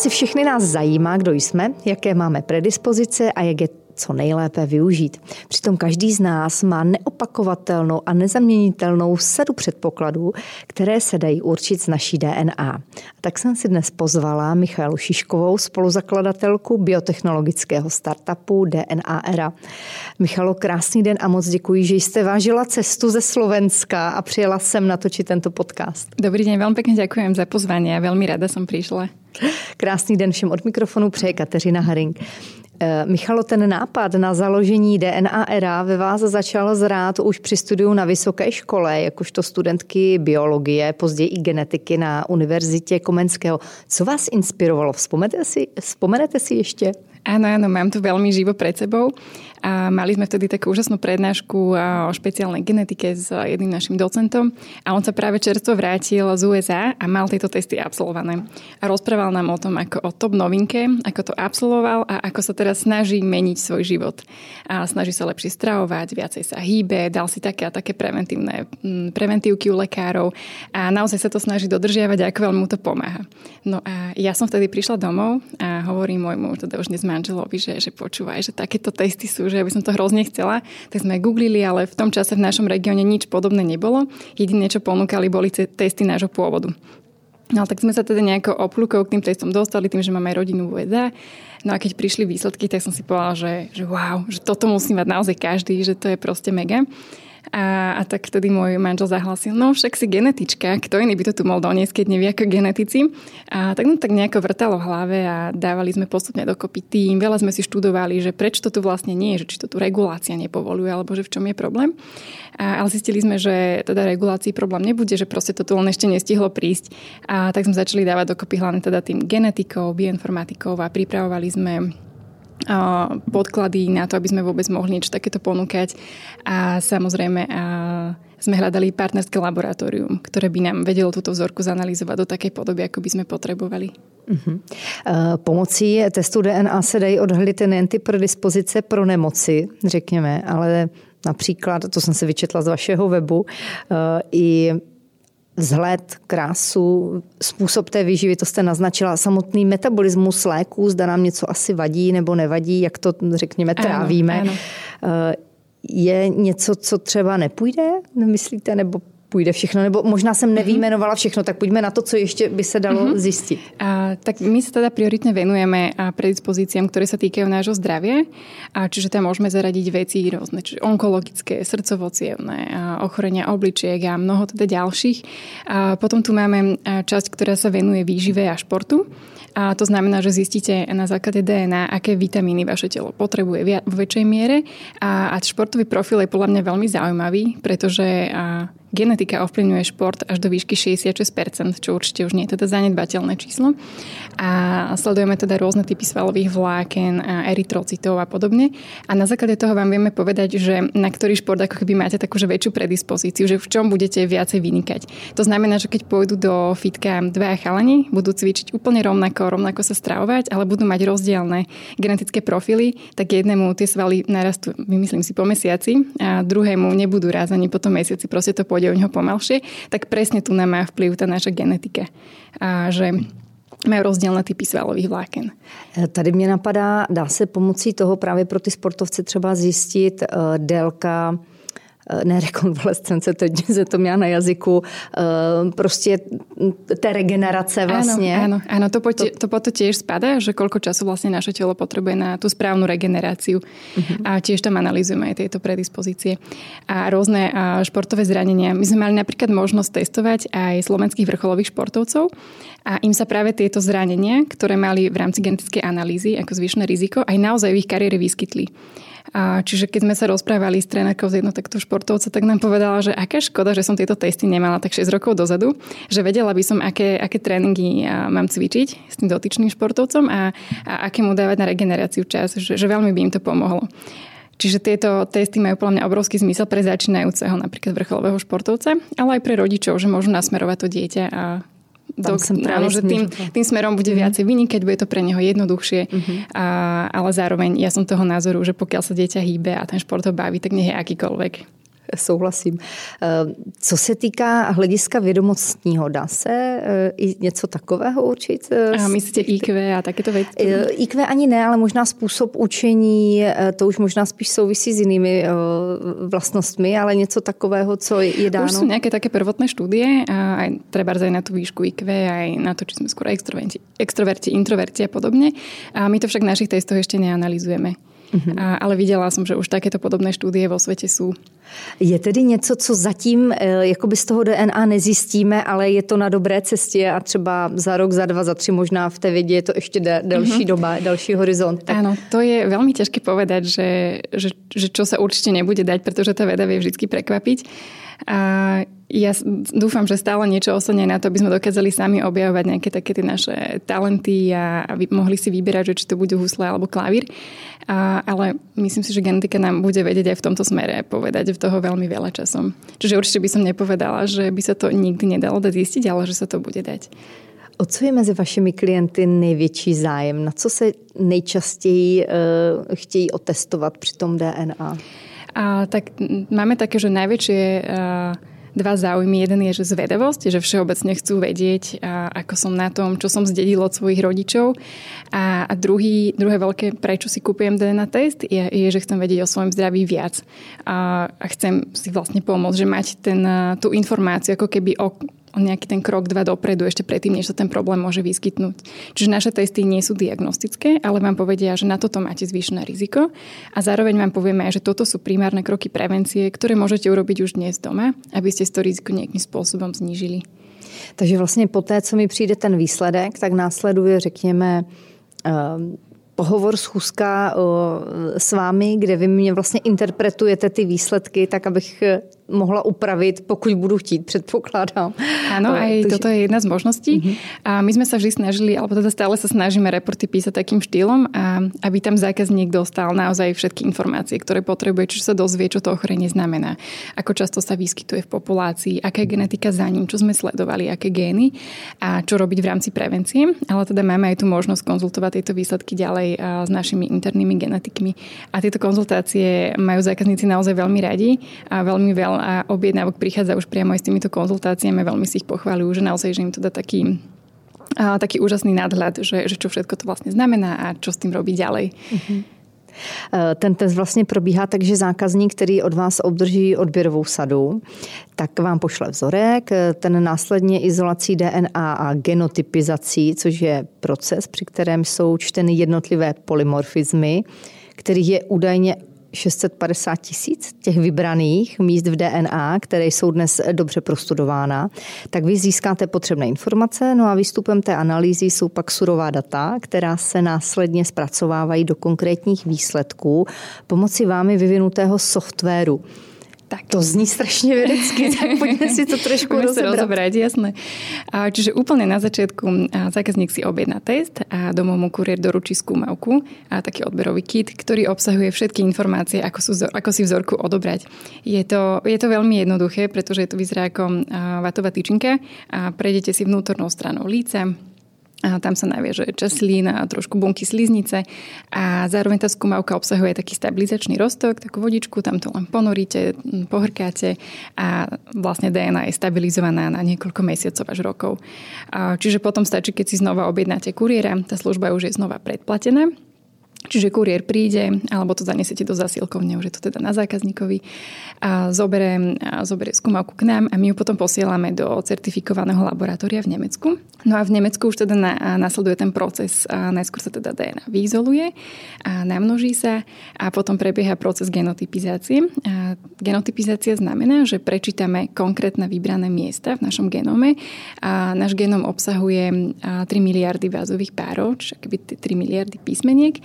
Asi všechny nás zajímá, kdo jsme, jaké máme predispozice a jak je co nejlépe využít. Přitom každý z nás má neopakovatelnou a nezaměnitelnou sadu předpokladů, které se dají určit z naší DNA. A tak jsem si dnes pozvala Michalu Šiškovou, spoluzakladatelku biotechnologického startupu DNA Era. Michalo, krásný den a moc děkuji, že jste vážila cestu ze Slovenska a přijela sem natočit tento podcast. Dobrý den, velmi pěkně děkuji za pozvání a velmi ráda jsem přišla. Krásný den všem od mikrofonu přeje Kateřina Haring. Eh, Michalo, ten nápad na založení DNA ERA ve vás začal zrát už při studiu na vysoké škole, jakožto studentky biologie, později i genetiky na Univerzitě Komenského. Co vás inspirovalo? Vzpomenete si, vzpomenete si ještě? Áno, áno, mám to veľmi živo pred sebou. A mali sme vtedy takú úžasnú prednášku o špeciálnej genetike s jedným našim docentom a on sa práve čerstvo vrátil z USA a mal tieto testy absolvované. A rozprával nám o tom, ako o top novinke, ako to absolvoval a ako sa teraz snaží meniť svoj život. A snaží sa lepšie stravovať, viacej sa hýbe, dal si také a také preventívne preventívky u lekárov a naozaj sa to snaží dodržiavať a ako veľmi mu to pomáha. No a ja som vtedy prišla domov a hovorím môjmu, teda už dnes manželovi, že, že počúvaj, že takéto testy sú že ja by som to hrozne chcela, tak sme googlili, ale v tom čase v našom regióne nič podobné nebolo. Jediné, čo ponúkali, boli testy nášho pôvodu. No tak sme sa teda nejako oplúkou k tým testom dostali, tým, že máme rodinu v USA. No a keď prišli výsledky, tak som si povedala, že, že wow, že toto musí mať naozaj každý, že to je proste mega. A, a tak vtedy môj manžel zahlasil, no však si genetička, kto iný by to tu mohol doniesť, keď nevie ako genetici. A tak no tak nejako vrtalo v hlave a dávali sme postupne dokopy tým. Veľa sme si študovali, že prečo to tu vlastne nie je, že či to tu regulácia nepovoluje, alebo že v čom je problém. A, ale zistili sme, že teda regulácii problém nebude, že proste to tu len ešte nestihlo prísť. A tak sme začali dávať dokopy hlavne teda tým genetikou, bioinformatikou a pripravovali sme podklady na to, aby sme vôbec mohli niečo takéto ponúkať. A samozrejme a sme hľadali partnerské laboratórium, ktoré by nám vedelo túto vzorku zanalizovať do takej podoby, ako by sme potrebovali. Uh-huh. Pomocí testu DNA se dají odhalit nejen ty predispozice pro nemoci, řekněme, ale například, to jsem se vyčetla z vašeho webu, i vzhled, krásu, způsob té výživy, to jste naznačila, samotný metabolismus léků, zda nám něco asi vadí nebo nevadí, jak to, řekněme, trávíme. Ano, ano. Eh, je něco, co třeba nepůjde, nemyslíte, nebo půjde všechno, nebo možná jsem nevýmenovala všechno, tak pojďme na to, co ještě by se dalo uh-huh. zjistit. A, tak my sa teda prioritne venujeme a predispozíciám, ktoré sa týkajú nášho zdravia, a čiže tam môžeme zaradiť veci rôzne, čiže onkologické, srdcovo ochorenia obličiek a mnoho teda ďalších. A potom tu máme časť, ktorá sa venuje výžive a športu. A to znamená, že zistíte na základe DNA, aké vitamíny vaše telo potrebuje v väčšej miere. A, a športový profil je podľa mňa veľmi zaujímavý, pretože Genetika ovplyvňuje šport až do výšky 66%, čo určite už nie je teda zanedbateľné číslo. A sledujeme teda rôzne typy svalových vláken, erytrocitov a podobne. A na základe toho vám vieme povedať, že na ktorý šport ako keby máte takú väčšiu predispozíciu, že v čom budete viacej vynikať. To znamená, že keď pôjdu do fitka dva chalani, budú cvičiť úplne rovnako, rovnako sa stravovať, ale budú mať rozdielne genetické profily, tak jednému tie svaly narastú, vymyslím si, po mesiaci a druhému nebudú raz ani po tom mesiaci. Proste to pôjde pôjde o neho pomalšie, tak presne tu nám má vplyv tá naša genetika. A že mají rozdílné typy svalových vláken. E, tady mě napadá, dá se pomocí toho právě pro ty sportovce třeba zjistit uh, délka ne rekonvalescence, teď se to měla na jazyku, eh, prostě té regenerace vlastně. Áno, áno, áno to, po, to, to po to tiež spadá, že koľko času vlastne naše telo potrebuje na tú správnu regeneráciu. Uh-huh. A tiež tam analýzujeme aj tieto predispozície. A rôzne športové zranenia. My sme mali napríklad možnosť testovať aj slovenských vrcholových športovcov a im sa práve tieto zranenia, ktoré mali v rámci genetickej analýzy ako zvyšné riziko, aj naozaj v ich kariére vyskytli. A čiže keď sme sa rozprávali s trénerkou z jednou takto športovca, tak nám povedala, že aká škoda, že som tieto testy nemala tak 6 rokov dozadu, že vedela by som, aké, aké tréningy mám cvičiť s tým dotyčným športovcom a, a aké mu dávať na regeneráciu čas, že, že veľmi by im to pomohlo. Čiže tieto testy majú podľa mňa obrovský zmysel pre začínajúceho napríklad vrcholového športovca, ale aj pre rodičov, že môžu nasmerovať to dieťa a tam som práve že tým, tým smerom bude mm-hmm. viacej vynikať, bude to pre neho jednoduchšie. Mm-hmm. A, ale zároveň ja som toho názoru, že pokiaľ sa dieťa hýbe a ten šport ho baví, tak nech je akýkoľvek. Souhlasím. Co se týká hlediska vědomostního, dá se i něco takového určit? A myslíte IQ a takéto věci? IQ ani ne, ale možná způsob učení, to už možná spíš souvisí s jinými vlastnostmi, ale něco takového, co je dáno? Už sú nejaké také prvotné štúdie, aj treba aj na tú výšku IQ, aj na to, či sme skôr extroverti, extroverti introverti a podobne. A my to však v našich testoch ešte neanalizujeme. Uh-huh. A, ale viděla jsem, že už takéto podobné studie vo světě jsou. Je tedy něco, co zatím eh, jakoby z toho DNA nezjistíme, ale je to na dobré cestě a třeba za rok, za dva, za tři možná v té vědě je to ještě delší uh-huh. doba, delší horizont. Tak... Áno, to je veľmi ťažké povedať, že, že, že čo sa určite nebude dať, pretože tá veda vie vždy prekvapiť. A ja dúfam, že stále niečo osledne na to, aby sme dokázali sami objavovať nejaké také tie naše talenty a, a mohli si vyberať, že či to bude husle alebo klavír. A, ale myslím si, že genetika nám bude vedieť aj v tomto smere povedať v toho veľmi veľa časom. Čiže určite by som nepovedala, že by sa to nikdy nedalo dať zistiť, ale že sa to bude dať. O co je mezi vašimi klienty největší zájem? Na co se nejčastěji uh, chtějí otestovat při tom DNA? A, tak máme také, že najväčšie uh, dva záujmy. Jeden je, že zvedavosť, že všeobecne chcú vedieť, ako som na tom, čo som zdedil od svojich rodičov. A, druhý, druhé veľké, prečo si kúpujem DNA test, je, je že chcem vedieť o svojom zdraví viac. A, a chcem si vlastne pomôcť, že mať ten, tú informáciu ako keby o nejaký ten krok, dva dopredu, ešte predtým, než sa ten problém môže vyskytnúť. Čiže naše testy nie sú diagnostické, ale vám povedia, že na toto máte zvýšené riziko a zároveň vám povieme aj, že toto sú primárne kroky prevencie, ktoré môžete urobiť už dnes doma, aby ste to riziko nejakým spôsobom znížili. Takže vlastně po té, co mi přijde ten výsledek, tak následuje, řekněme, ehm, pohovor, schůzka s vámi, kde vy mě vlastně interpretujete ty výsledky, tak abych mohla upraviť, pokud budu chtít, predpokladám. Áno, aj Takže... toto je jedna z možností. Uh-huh. A my sme sa vždy snažili, alebo teda stále sa snažíme reporty písať takým štýlom, a aby tam zákazník dostal naozaj všetky informácie, ktoré potrebuje, či sa dozvie, čo to ochorenie znamená, ako často sa vyskytuje v populácii, aká je genetika za ním, čo sme sledovali, aké gény a čo robiť v rámci prevencie. Ale teda máme aj tú možnosť konzultovať tieto výsledky ďalej s našimi internými genetikmi. A tieto konzultácie majú zákazníci naozaj veľmi radi a veľmi veľa a objednávok prichádza už priamo aj s týmito konzultáciami. Veľmi si ich pochváľujú, že naozaj, že im to dá taký a taký úžasný nadhľad, že, že čo všetko to vlastne znamená a čo s tým robiť ďalej. Uh-huh. Ten test vlastně probíhá tak, že zákazník, který od vás obdrží odběrovou sadu, tak vám pošle vzorek, ten následně izolací DNA a genotypizací, což je proces, při kterém jsou čteny jednotlivé polymorfizmy, kterých je údajně 650 tisíc těch vybraných míst v DNA, které jsou dnes dobře prostudována, tak vy získáte potřebné informace, no a výstupem té analýzy jsou pak surová data, která se následně zpracovávají do konkrétních výsledků pomocí vámi vyvinutého softwaru. Tak. To zní strašne vedecky, tak poďme si to trošku rozobrať. rozobrať. jasné. Čiže úplne na začiatku zákazník si objedná test a domov mu kuriér doručí skúmavku a taký odberový kit, ktorý obsahuje všetky informácie, ako, sú, ako si vzorku odobrať. Je to, je to veľmi jednoduché, pretože to vyzerá ako vatová tyčinka a prejdete si vnútornou stranou líca, a tam sa naviaže časlín a trošku bunky sliznice a zároveň tá skúmavka obsahuje taký stabilizačný rostok, takú vodičku, tam to len ponoríte, pohrkáte a vlastne DNA je stabilizovaná na niekoľko mesiacov až rokov. Čiže potom stačí, keď si znova objednáte kuriéra, tá služba už je znova predplatená Čiže kuriér príde, alebo to zanesete do zasilkovne, už je to teda na zákazníkovi a zoberie, a zoberie skúmavku k nám a my ju potom posielame do certifikovaného laboratória v Nemecku. No a v Nemecku už teda na, nasleduje ten proces. A najskôr sa teda DNA vyizoluje a namnoží sa a potom prebieha proces genotypizácie. A genotypizácia znamená, že prečítame konkrétne vybrané miesta v našom genome a náš genom obsahuje 3 miliardy vázových párov, čiže 3 miliardy písmeniek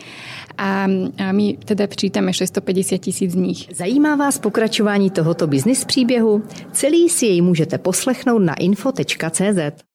a, my teda včítame 650 tisíc z nich. Zajímá vás pokračování tohoto biznis příběhu? Celý si jej můžete poslechnout na info.cz.